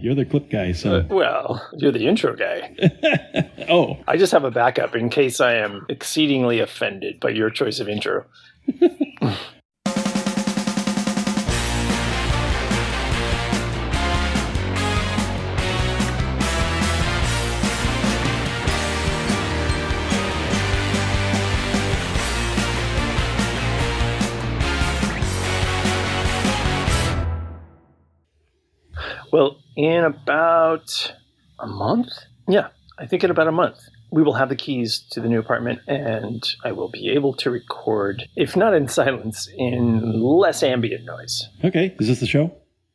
You're the clip guy, so. Uh, well, you're the intro guy. oh, I just have a backup in case I am exceedingly offended by your choice of intro. Well, in about a month? Yeah, I think in about a month. We will have the keys to the new apartment and I will be able to record, if not in silence, in less ambient noise. okay. Is this the show?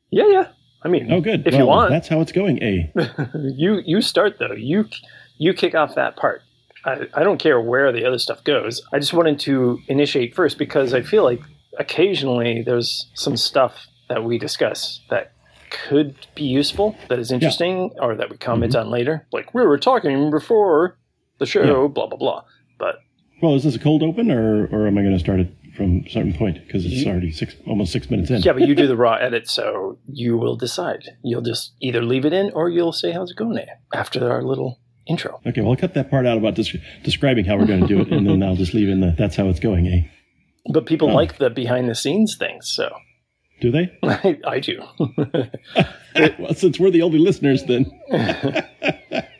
Yeah, yeah. I mean, Oh, good. If you want, That's how it's going, eh? A. you you start though. You you kick off that part. I, I don't care where the other stuff goes. I just wanted to initiate first because I feel like occasionally there's some stuff that we discuss that could be useful, that is interesting, or that we comment on later. Like we were talking before the show, blah blah blah. But Well, is this a cold open, or, or am I going to start it from a certain point? Because it's already six, almost six minutes in. yeah, but you do the raw edit, so you will decide. You'll just either leave it in or you'll say how's it going after our little intro. Okay, well, I'll cut that part out about des- describing how we're going to do it, and then I'll just leave in the that's how it's going, eh? But people Oh. like the behind the scenes things, so Do they? I, I do. well, since we're the only listeners, then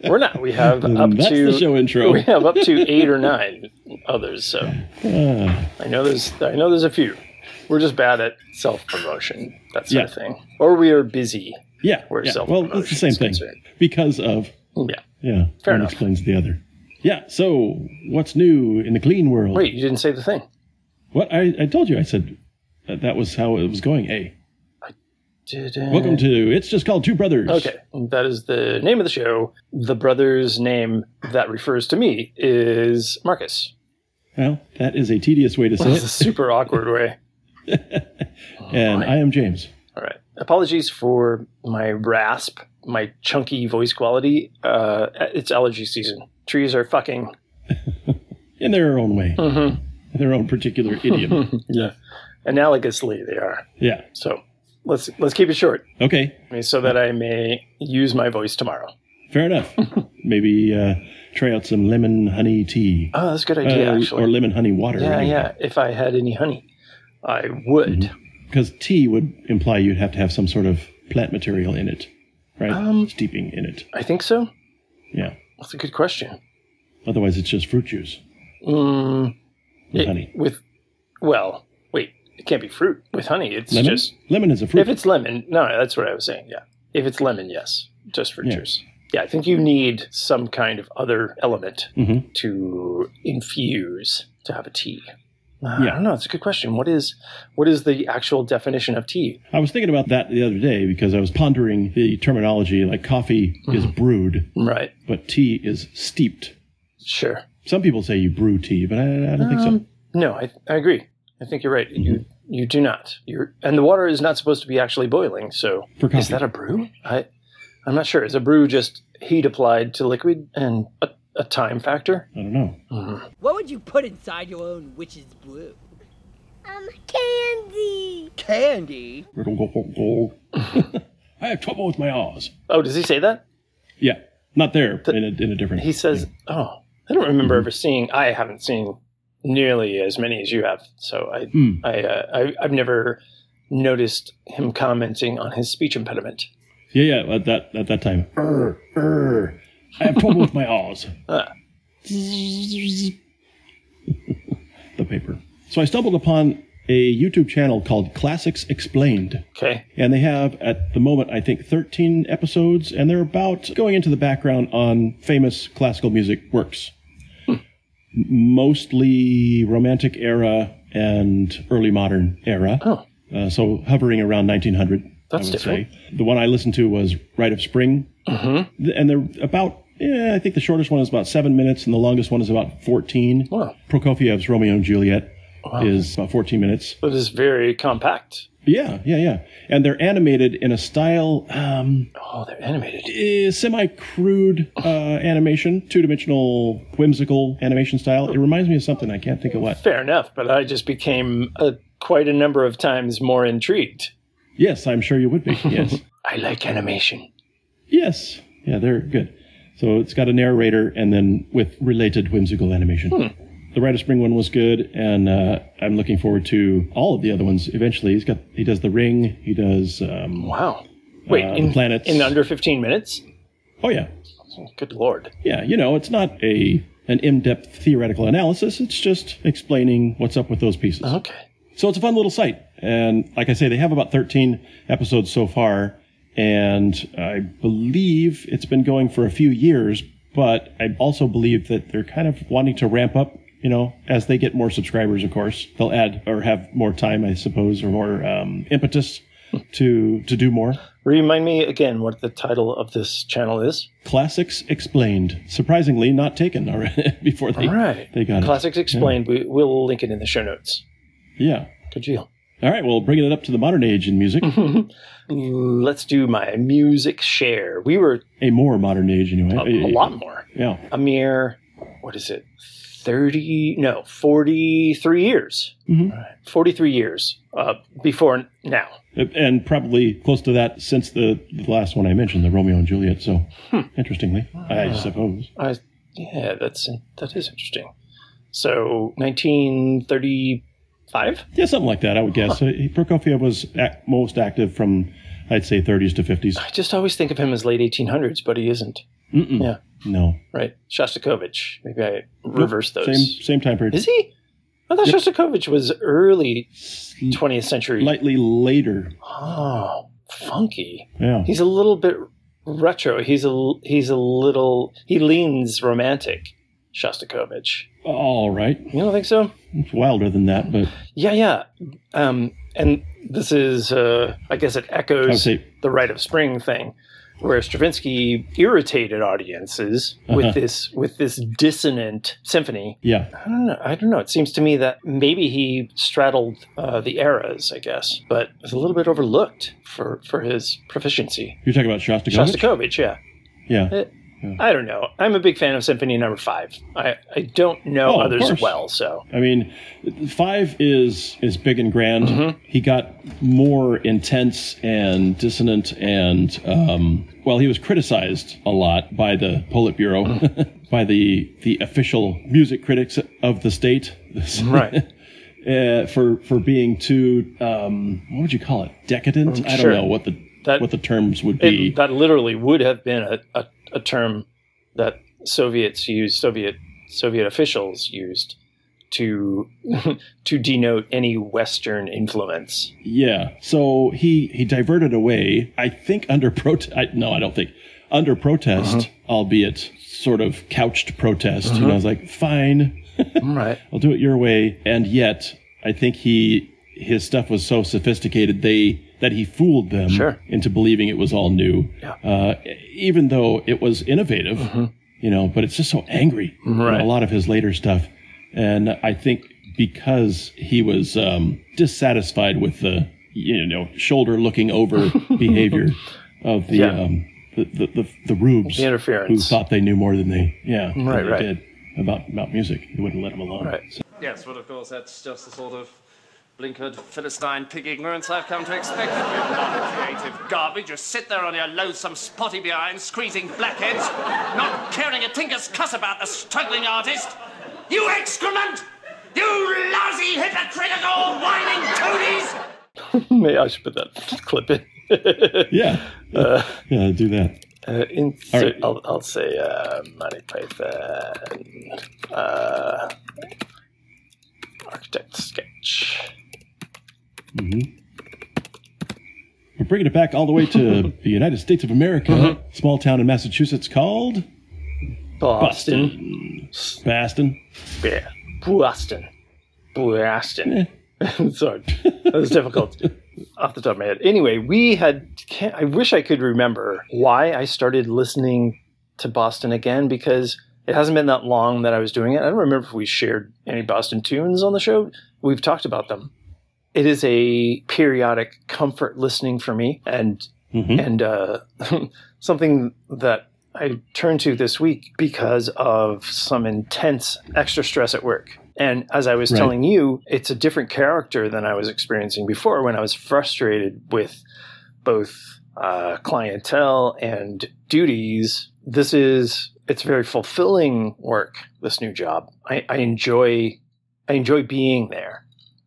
We're not. We have up that's to the show intro. we have up to eight or nine others. So Ah, I know there's I know there's a few. We're just bad at self promotion, that sort of thing, or we are busy. yeah, Where yeah. self Well, it's the same thing concerned. because of Yeah. yeah. Fair one enough. explains the other. Yeah. So, what's new in the clean world? Wait, you didn't say the thing. What I, I told you, I said that, that was how it was going. Eh? didn't. Welcome to It's Just Called Two Brothers. Okay, that is the name of the show. The brother's name that refers to me is Marcus. Well, that is a tedious way to say It's a it. super awkward way. And boy. I am James. All right. Apologies for my rasp, my chunky voice quality. Uh, it's allergy season. Trees are fucking. In their own way, Mhm. in their own particular idiom. yeah. Analogously, they are. yeah. So let's let's keep it short, Okay. so that I may use my voice tomorrow. Fair enough. Maybe uh, try out some lemon honey tea. Oh, that's a good idea, Uh, actually. or lemon honey water. yeah, yeah. If I had any honey, I would. Because tea would imply you'd have to have some sort of plant material in it, right? Um, Steeping in it. I think so. Yeah. That's a good question. Otherwise, it's just fruit juice Mm, with it- honey. with well, it can't be fruit with honey. It's Lemon? just lemon is a fruit. If it's lemon, no, that's what I was saying. Yeah, if it's lemon, yes, just fruit Yeah. juice. Yeah, I think you need some kind of other element Mhm. to infuse to have a tea. Uh, Yeah. I don't know. It's a good question. What is what is the actual definition of tea? I was thinking about that the other day because I was pondering the terminology. Like coffee is Mm-hmm. brewed, Right. but tea is steeped. Sure. Some people say you brew tea, but I, I don't think so. Um, No, I, I agree. I think you're right. Mm-hmm. You you do not. You're and the water is not supposed to be actually boiling. So For is that a brew? I I'm not sure. Is a brew just heat applied to liquid and a, a time factor? I don't know. What would you put inside your own witch's brew? Um, candy. Candy? I have trouble with my R's. Oh, does he say that? Yeah, not there. in, a, in a different. He says, "Oh, I don't remember ever seeing. I haven't seen nearly as many as you have. So I, Hmm. I, uh, I, I've never noticed him commenting on his speech impediment. Yeah, yeah. At that at that time. Err, err. I have trouble with my R's. Ah. the paper. So I stumbled upon a YouTube channel called Classics Explained. Okay, And they have, at the moment, I think 13 episodes, and they're about going into the background on famous classical music works. Mostly romantic era and early modern era. Oh. Uh, so hovering around 1900. That's I would different. say. The one I listened to was Rite of Spring. Mm-hmm. And they're about, yeah, I think the shortest one is about seven minutes, and the longest one is about 14. Wow. Prokofiev's Romeo and Juliet is about 14 minutes. But it is very compact. Yeah, yeah, yeah. And they're animated in a style, um, Oh, they're animated. semi crude uh, animation, two dimensional, whimsical animation style. It reminds me of something I can't think of what. Fair enough, but I just became a, quite a number of times more intrigued. Yes, I'm sure you would be. Yes. I like animation. Yes. Yeah, they're good. So it's got a narrator and then with related whimsical animation. The Rite of Spring one was good, and uh, I'm looking forward to all of the other ones eventually. He's got he does the Ring. He does. Um, Wow. Wait, Uh, in planets. in under 15 minutes? oh yeah, Good lord. yeah. You know, it's not a an in-depth theoretical analysis. It's just explaining what's up with those pieces. Okay. So it's a fun little site. And like I say, they have about 13 episodes so far. And I believe it's been going for a few years, but I also believe that they're kind of wanting to ramp up, you know, as they get more subscribers, of course. They'll add or have more time, I suppose, or more um, impetus to, to do more. Remind me again what the title of this channel is. Classics Explained. Surprisingly, not taken already before they, All right. they got it. Classics Explained. We, we'll link it in the show notes. Yeah. Good deal. All right. Well, bringing it up to the modern age in music, Let's do my music share. We were a more modern age anyway. a, a lot more. Yeah. A mere, what is it? 30, no, 43 years. Mhm. All right. 43 years uh, before now. and probably close to that since the, the last one I mentioned, the Romeo and Juliet. So, interestingly, I suppose. I, yeah, that's that is interesting. So 1935. Yeah, something like that, I would guess. Uh, Prokofiev was ac- most active from, I'd say, 30s to 50s. I just always think of him as late 1800s, but he isn't. Mm-mm. Yeah. No. Right, Shostakovich. Maybe I reversed those. Same same time period. Is he? I thought Shostakovich was early 20th century. Slightly later. oh, funky. Yeah. He's a little bit retro. He's a he's a little he leans romantic. Shostakovich. All right. You don't think so? It's wilder than that, but Yeah, yeah. Um, and this is, uh, I guess, it echoes the Rite of Spring thing, where Stravinsky irritated audiences Uh-huh. with this with this dissonant symphony. yeah. I don't know. I don't know. It seems to me that maybe he straddled uh, the eras, I guess, but was a little bit overlooked for for his proficiency. You're talking about Shostakovich? Shostakovich, yeah. Yeah. Uh, I don't know. I'm a big fan of Symphony Number Five. I, I don't know Oh, others well, so I mean, five is is big and grand. Mm-hmm. He got more intense and dissonant, and um, well, he was criticized a lot by the Politburo, Mm-hmm. by the the official music critics of the state, right. uh, for for being too um, what would you call it? Decadent? I don't Mm, know what the That- what the terms would be. It, that literally would have been a, a, a term that Soviets used, Soviet Soviet officials used to to denote any Western influence. Yeah. So he he diverted away. I think under protest. No, I don't think under protest, Uh-huh. albeit sort of couched protest. You know, I was like, fine, Right. I'll do it your way. And yet, I think he his stuff was so sophisticated they that he fooled them Sure. into believing it was all new. Yeah. Uh, even though it was innovative, you know, but it's just so angry. Right. a lot of his later stuff, and I think because he was um, dissatisfied with the you know shoulder looking over behavior of the. Yeah. Um, the, the, the, the rubes The interference. who thought they knew more than they yeah Right, they right. did about about music he wouldn't let them alone Right. So- Yes, well, of course, that's just the sort of blinkered Philistine pig ignorance I've come to expect from you. Non-creative garbage. You sit there on your loathsome spotty behind, squeezing blackheads, not caring a tinker's cuss about the struggling artist. You excrement! You lousy, hypocritical, whining toadies! Maybe I should put that clip in. yeah yeah do that Uh, in, All right. I'll, I'll say uh, Monty Python uh, architect sketch. We're bringing it back all the way to the united states of america Mm-hmm. small town in massachusetts called Boston. baston Yeah. Boston. Boston. Eh. Sorry. That was difficult off the top of my head. Anyway, we had, can't, I wish I could remember why I started listening to Boston again because it hasn't been that long that I was doing it. I don't remember if we shared any Boston tunes on the show. We've talked about them. It is a periodic comfort listening for me and Mhm. and uh, something that I turned to this week because of some intense extra stress at work. And as I was Right. telling you, it's a different character than I was experiencing before when I was frustrated with both uh, clientele and duties, this is it's very fulfilling work. This new job, I, I enjoy I enjoy being there,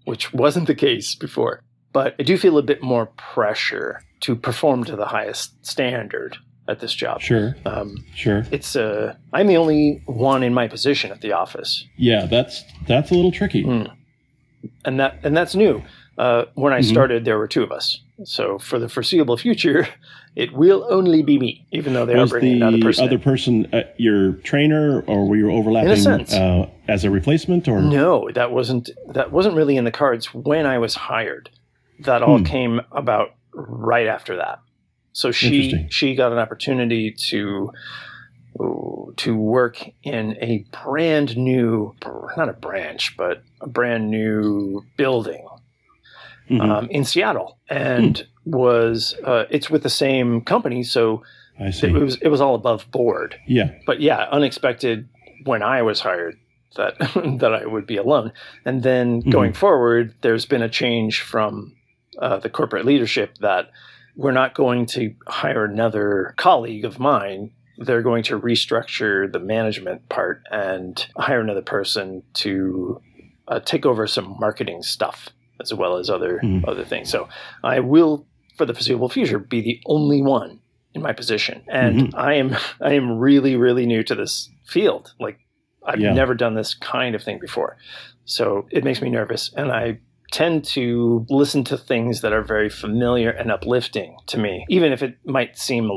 which wasn't the case before. But I do feel a bit more pressure to perform to the highest standard at this job. Sure, Um, sure. it's uh, I'm the only one in my position at the office, Yeah, that's that's a little tricky. Mm. and that and that's new. Uh, when I Mhm. started, there were two of us. So for the foreseeable future, it will only be me, even though they Was are bringing the another person. other in. person uh, your trainer, or were you overlapping in a sense. Uh, as a replacement? Or No, that wasn't that wasn't really in the cards when I was hired. That all Hmm. came about right after that. So she she got an opportunity to to work in a brand new not a branch but a brand new building Mhm. um, in Seattle and was uh, it's with the same company so I see. it was it was all above board yeah, but yeah, unexpected when I was hired that that I would be alone. And then going forward, there's been a change from uh, the corporate leadership that we're not going to hire another colleague of mine. They're going to restructure the management part and hire another person to uh, take over some marketing stuff as well as other Mhm. other things. So I will, for the foreseeable future, be the only one in my position, and I am I am really really new to this field. Like I've Yeah. never done this kind of thing before, so it makes me nervous, and I tend to listen to things that are very familiar and uplifting to me, even if it might seem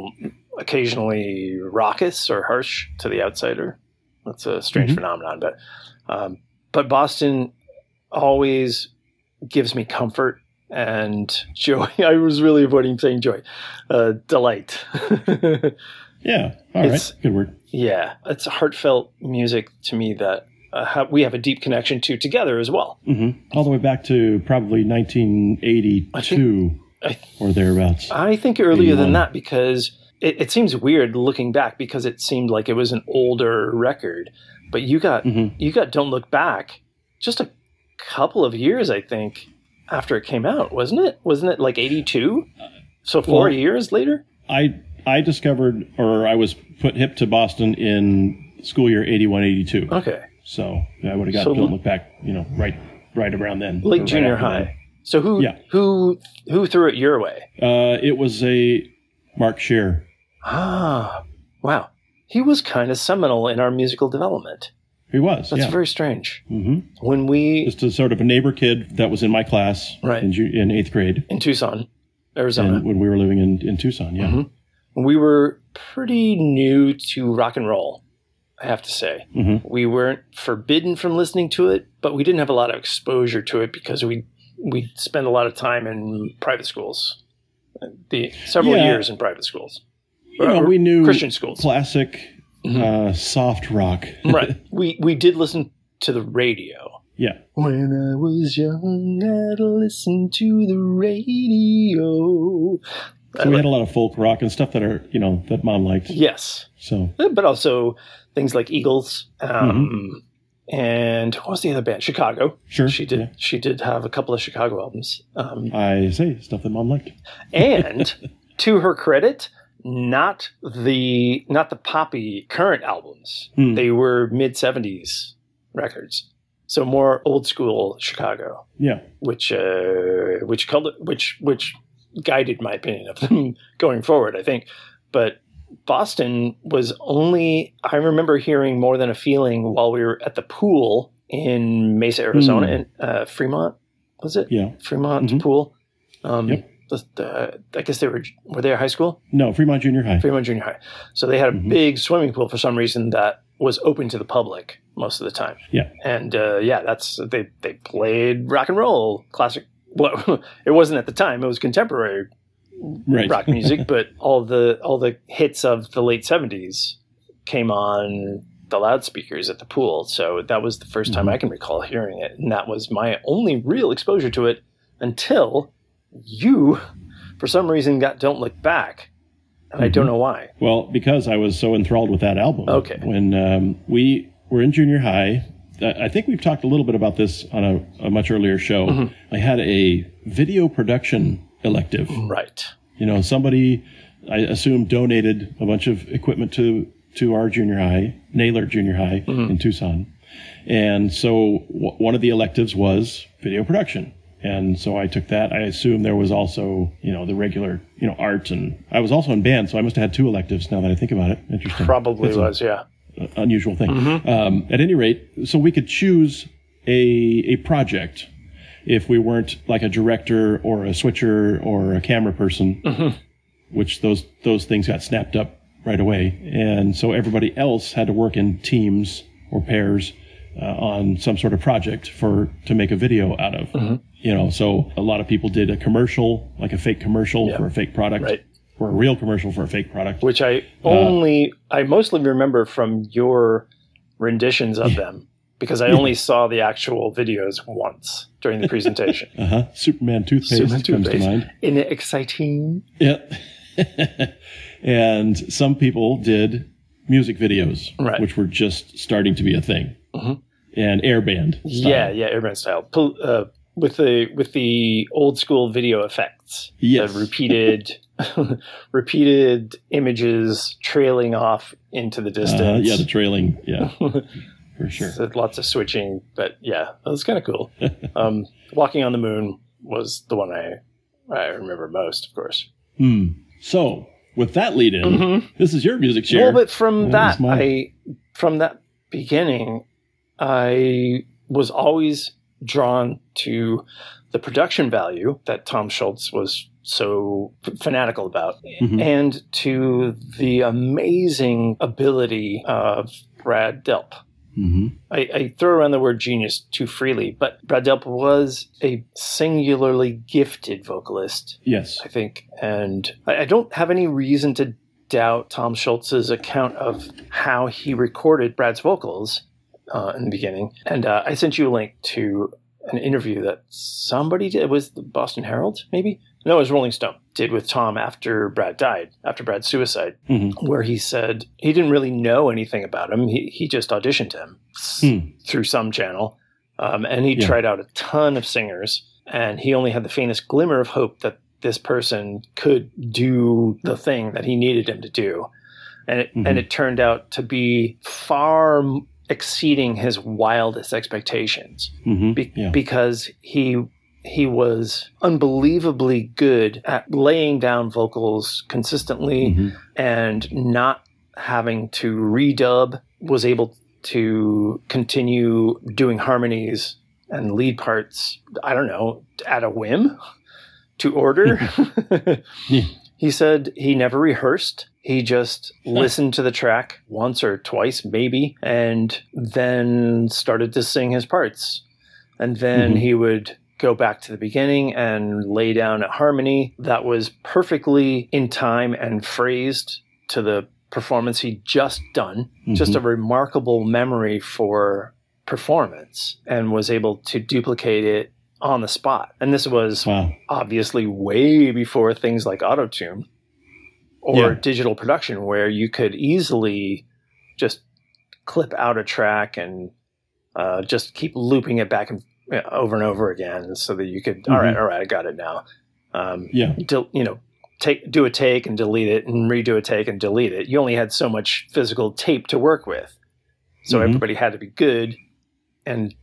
occasionally raucous or harsh to the outsider. That's a strange Mhm. phenomenon, but um, but Boston always gives me comfort and joy. I was really avoiding saying joy, uh, delight. yeah. All right, It's- good word. yeah, it's heartfelt music to me that uh, ha- we have a deep connection to together as well. hmm All the way back to probably 1982 I, or thereabouts. I think earlier 81. than that because it, it seems weird looking back because it seemed like it was an older record, but you got Mhm. you got Don't Look Back just a couple of years, I think, after it came out, wasn't it? Wasn't it like eighty two? So four Well- years later. I I discovered, or I was put hip to Boston in school year 81, 82. Okay, So I would have got So- Don't Look Back, you know, right right around then. late junior after high. So who Yeah. who who threw it your way? Uh, it was a Mark Shear. Ah, wow. He was kind of seminal in our musical development. He was. That's yeah. very strange. hmm When we Just a sort of a neighbor kid that was in my class Right. in, ju- in eighth grade. in Tucson, Arizona, And when we were living in, in Tucson, yeah. Mhm. we were pretty new to rock and roll. I have to say, Mhm. we weren't forbidden from listening to it, but we didn't have a lot of exposure to it because we we spent a lot of time in private schools, the several Yeah. years in private schools, You know, we knew Christian schools. classic. Uh, soft rock. right. We we did listen to the radio. yeah. When I was young, I'd listen to the radio. So we had a lot of folk rock and stuff that are, you know, that mom liked. Yes, So but also things like Eagles. Um, And what was the other band? Chicago. sure. She did. yeah. She did have a couple of Chicago albums. Um, I say stuff that mom liked. and to her credit, not the not the poppy current albums. Hmm. They were mid '70s records, so more old school Chicago. Yeah. which uh, which color, which which guided my opinion of them going forward. I think, but Boston was only I remember hearing more than a feeling while we were at the pool in Mesa, Arizona, Hmm. in uh, Fremont. Was it Yeah. Fremont Mhm. pool? Um, Yep. The, I guess they were were they at high school? No, Fremont Junior High. Fremont Junior High. So they had a Mhm. big swimming pool for some reason that was open to the public most of the time. Yeah. And uh, yeah, that's they they played rock and roll classic. Well, it wasn't at the time; it was contemporary Right. rock music. but all the all the hits of the late seventies came on the loudspeakers at the pool. So that was the 1st time Mhm. I can recall hearing it, and that was my only real exposure to it until you, for some reason, got "Don't Look Back," and I don't know why. Well, because I was so enthralled with that album. Okay. When um, we were in junior high, I think we've talked a little bit about this on a, a much earlier show. Mm-hmm. I had a video production elective Right. You know, somebody, I assume, donated a bunch of equipment to to our junior high, Naylor Junior High in Tucson, and so w- one of the electives was video production. And so I took that. I assume there was also, you know, the regular, you know, art, and I was also in band, so I must have had two electives. Now that I think about it, interesting. Probably That's a- was, yeah. unusual thing. Um, at any rate, so we could choose a a project if we weren't like a director or a switcher or a camera person, which those those things got snapped up right away, and so everybody else had to work in teams or pairs uh, on some sort of project for to make a video out of. You know, so a lot of people did a commercial, like a fake commercial for a fake product, Right. or a real commercial for a fake product. Which I only, I mostly remember from your renditions of them because I only saw the actual videos once during the presentation. Uh huh. Superman toothpaste Superman comes toothpaste. to mind. In it exciting. Yeah. and some people did music videos, Right. which were just starting to be a thing. And airband. style. Yeah, yeah, airband style. Pol- Uh, with the with the old school video effects. Yes. The repeated repeated images trailing off into the distance. Uh, yeah, the trailing. Yeah, for sure. So lots of switching, but yeah, it was kind of cool. um, Walking on the Moon was the one I I remember most, of course. Hmm. So, with that lead in, this is your music share. Well, but from That that. I from that beginning, I was always drawn to the production value that Tom Scholz was so fanatical about, Mhm. and to the amazing ability of Brad Delp. hmm I, I throw around the word genius too freely, but Brad Delp was a singularly gifted vocalist Yes. I think. And I, I don't have any reason to doubt Tom Scholz's account of how he recorded Brad's vocals uh, in the beginning. And uh, I sent you a link to an interview that somebody did. It was the Boston Herald, maybe? No, it was Rolling Stone. Did with Tom after Brad died, after Brad's suicide, Mhm. where he said he didn't really know anything about him. He, he just auditioned him Hmm. through some channel. Um, and he Yeah. tried out a ton of singers, and he only had the faintest glimmer of hope that this person could do the thing that he needed him to do. And it, Mhm. and it turned out to be far exceeding his wildest expectations hmm be- Yeah. because he he was unbelievably good at laying down vocals consistently Mhm. and not having to redub was able to continue doing harmonies and lead parts i don't know at a whim to order Yeah. He said he never rehearsed. He just listened to the track once or twice maybe and then started to sing his parts. And then Mhm. he would go back to the beginning and lay down a harmony. That was perfectly in time and phrased to the performance he'd just done. Just a remarkable memory for performance and was able to duplicate it on the spot. And this was Wow. obviously way before things like autotune or Yeah. digital production where you could easily just clip out a track and uh, just keep looping it back and uh, over and over again so that you could all right all right i got it now um, Yeah. you know take do a take and delete it and redo a take and delete it you only had so much physical tape to work with so Mhm. everybody had to be good and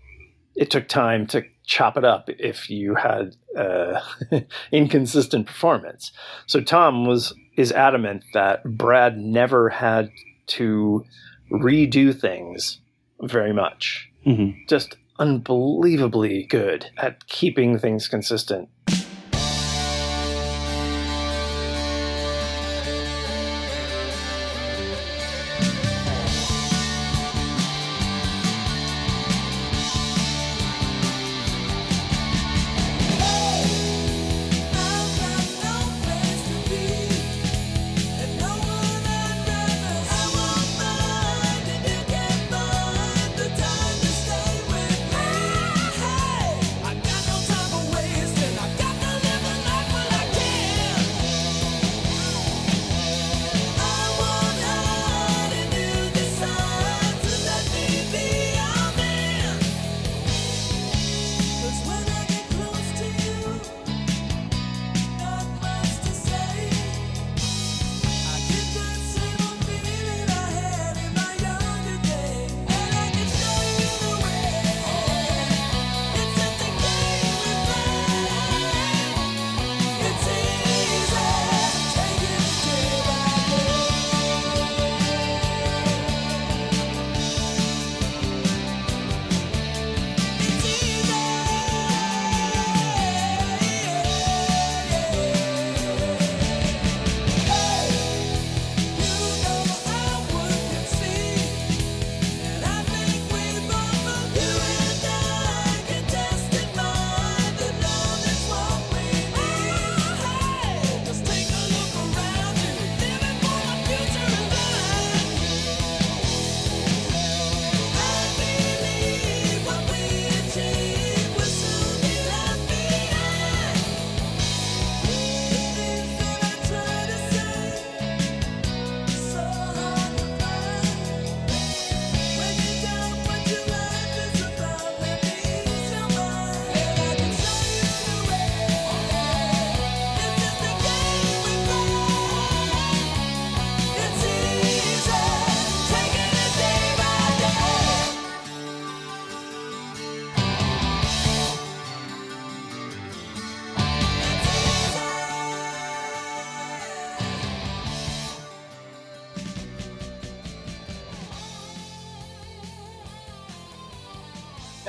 it took time to chop it up if you had uh, inconsistent performance. So Tom was is adamant that Brad never had to redo things very much. hmm Just unbelievably good at keeping things consistent.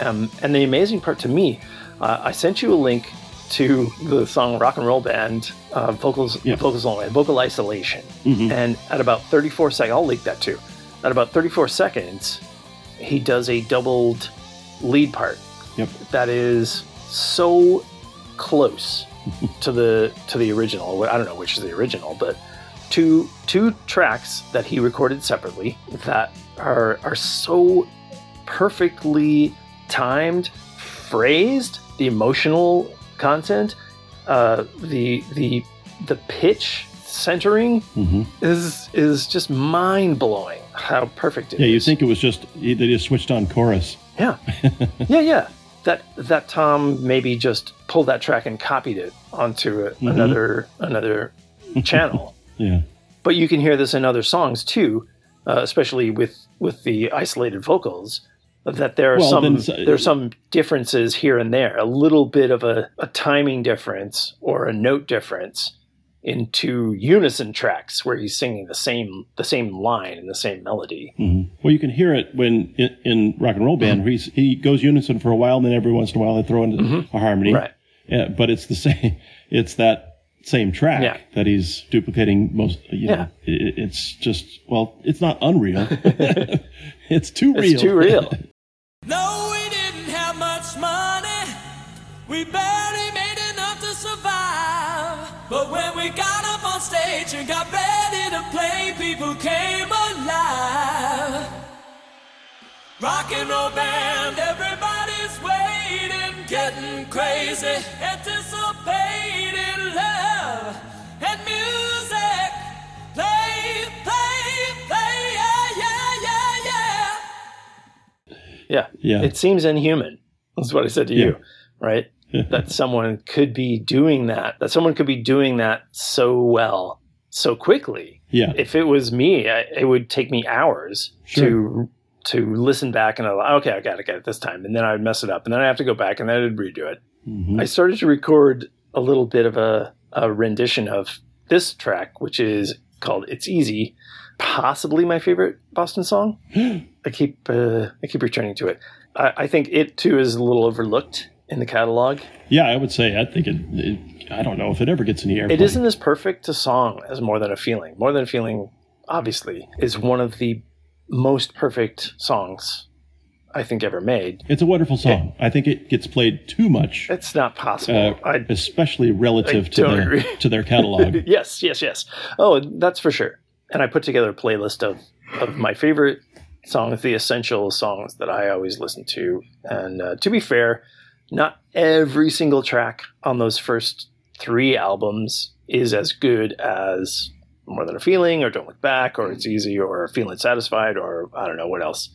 Um, and the amazing part to me, uh, I sent you a link to the song "Rock and Roll Band" uh, vocals, Yeah. vocals only, vocal isolation. And at about 34 seconds, I'll link that too. At about 34 seconds, he does a doubled lead part Yep. that is so close to the to the original. I don't know which is the original, but two two tracks that he recorded separately that are are so perfectly timed, phrased, the emotional content, uh, the the the pitch centering hmm is is just mind blowing. How perfect it is. Yeah, you think it was just they just switched on chorus. Yeah, yeah, yeah. That that Tom maybe just pulled that track and copied it onto a, another another channel. Yeah. But you can hear this in other songs too, uh, especially with with the isolated vocals. That there are Well, some then s- there are some differences here and there, a little bit of a, a timing difference or a note difference in two unison tracks where he's singing the same the same line and the same melody. hmm Well, you can hear it when in, in rock and roll band. where he's, he goes unison for a while, and then every once in a while they throw in a harmony. Right. Yeah, but it's the same. It's that same track Yeah. that he's duplicating most. You Yeah. know, it, it's just well, it's not unreal. it's too real. It's too real. We barely made enough to survive. But when we got up on stage and got ready to play, people came alive. Rock and roll band, everybody's waiting, getting crazy, anticipating love and music. Play, play, play, yeah, yeah, yeah, yeah. Yeah. Yeah. It seems inhuman. That's what I said to Yeah. you, right? that someone could be doing that, that someone could be doing that so well, so quickly. Yeah. If it was me, I, it would take me hours to to listen back and I'll, okay, I got to get it this time, and then I'd mess it up, and then I have to go back and then I'd redo it. Mhm. I started to record a little bit of a, a rendition of this track, which is called "It's Easy," possibly my favorite Boston song. I keep uh, I keep returning to it. I, I think it too is a little overlooked in the catalog. Yeah, I would say I think it, it. I don't know if it ever gets any airplay. It isn't as perfect a song as "More Than a Feeling." "More Than a Feeling," obviously, is one of the most perfect songs I think ever made. It's a wonderful song. I think it gets played too much, It's not possible. uh, I especially relative I to their agree. to their catalog. yes, yes, yes. Oh, that's for sure. And I put together a playlist of, of my favorite songs, the essential songs that I always listen to. And uh, to be fair, not every single track on those first three albums is as good as More Than a Feeling or Don't Look Back or It's Easy or Feeling Satisfied or I don't know what else.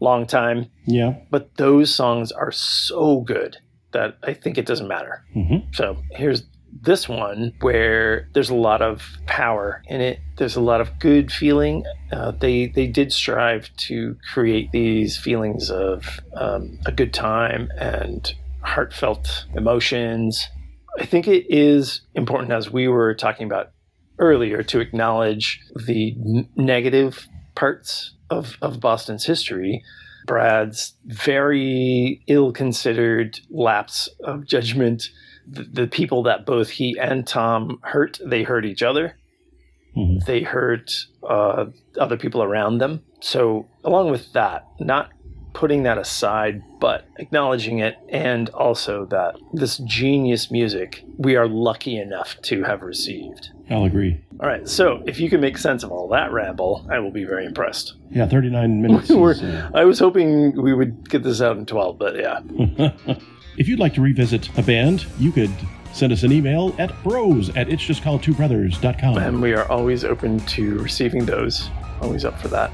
Long Time. yeah. But those songs are so good that I think it doesn't matter. Mhm. So here's this one where there's a lot of power in it. There's a lot of good feeling. Uh, they they did strive to create these feelings of um, a good time and heartfelt emotions. I think it is important, as we were talking about earlier, to acknowledge the n- negative parts of, of Boston's history. Brad's very ill considered lapse of judgment. The, the people that both he and Tom hurt, they hurt each other. Mhm. They hurt uh, other people around them. So, along with that, not putting that aside, but acknowledging it, and also that this genius music we are lucky enough to have received. I'll agree. All right, so if you can make sense of all that ramble, I will be very impressed. Yeah, 39 minutes. Is, uh, I was hoping we would get this out in 12, but yeah. if you'd like to revisit a band, you could send us an email at bros at it's just called two brothers.com. And we are always open to receiving those, always up for that.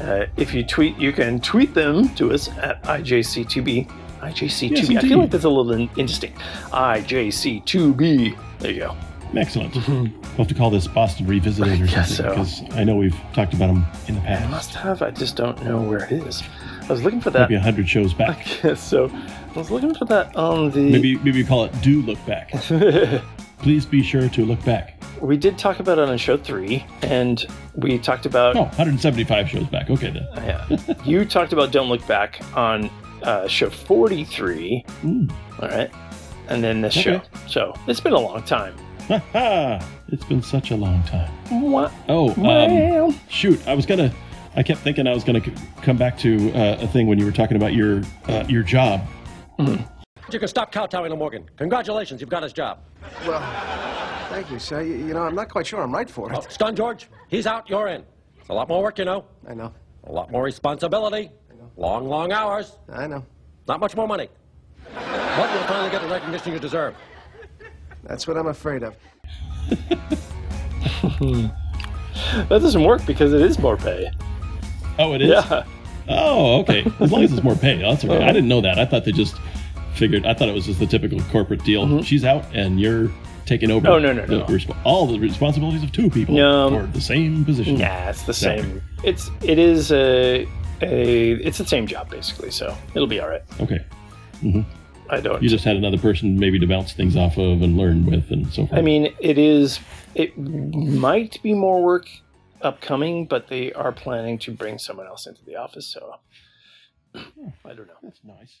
Uh, if you tweet, you can tweet them to us at IJC2B. IJC2B. Yes, I feel like that's a little in- indistinct. IJC2B. There you go. Excellent. We'll have to call this Boston Revisited or something so. because I know we've talked about them in the past. I must have. I just don't know where it is. I was looking for that. Maybe hundred shows back. so I was looking for that on the. Maybe maybe call it Do Look Back. Please be sure to look back. We did talk about it on show three, and we talked about Oh, 175 shows back. Okay then. Yeah. you talked about Don't Look Back on uh, show 43. Mm. All right. And then this Okay. show. So it's been a long time. It's been such a long time. What? Oh, um, Well, shoot! I was gonna. I kept thinking I was gonna c- come back to uh, a thing when you were talking about your uh, your job. You can stop kowtowing to Morgan. Congratulations, you've got his job. Well, thank you, sir. You, you know, I'm not quite sure I'm right for Oh, it. stun George, he's out, you're in. It's a lot more work, you know. I know. A lot more responsibility. Long, long hours. I know. Not much more money. But you'll finally get the recognition you deserve. That's what I'm afraid of. that doesn't work because it is more pay. Oh, it is. Yeah. Oh, okay. As long as it's more pay, that's okay. I didn't know that. I thought they just figured. I thought it was just the typical corporate deal. Mm-hmm. She's out, and you're taking over. Oh, no, no, the no. resp- all the responsibilities of two people No. for the same position. Nah, it's the No. same. It's it is a a it's the same job basically. So it'll be all right. Okay. Mm-hmm. I don't. You just had another person maybe to bounce things off of and learn with, and so forth. I mean, it is. It might be more work upcoming, but they are planning to bring someone else into the office. So I don't know. that's nice.